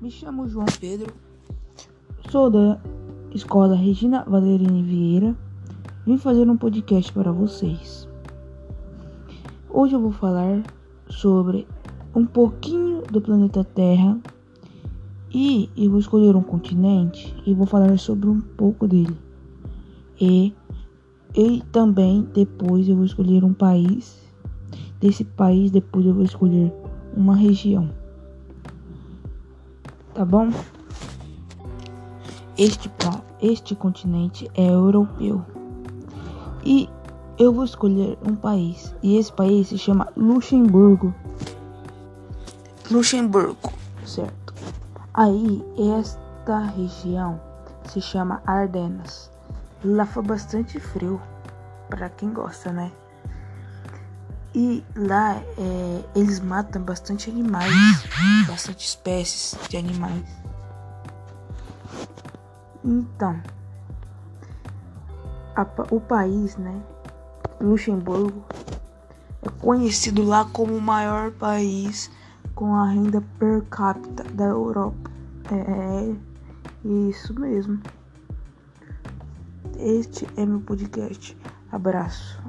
Me chamo João Pedro, sou da Escola Regina Valerini Vieira. Vim fazer um podcast para vocês. Hoje eu vou falar sobre um pouquinho do planeta Terra e eu vou escolher um continente e vou falar sobre um pouco dele. E, e também depois eu vou escolher um país. Desse país depois eu vou escolher uma região tá bom? Este, este continente é europeu. E eu vou escolher um país. E esse país se chama Luxemburgo. Luxemburgo, certo? Aí, esta região se chama Ardenas. Lá foi bastante frio, para quem gosta, né? E lá é, eles matam bastante animais, bastante espécies de animais. Então, a, o país, né, Luxemburgo, é conhecido lá como o maior país com a renda per capita da Europa. É isso mesmo. Este é meu podcast. Abraço.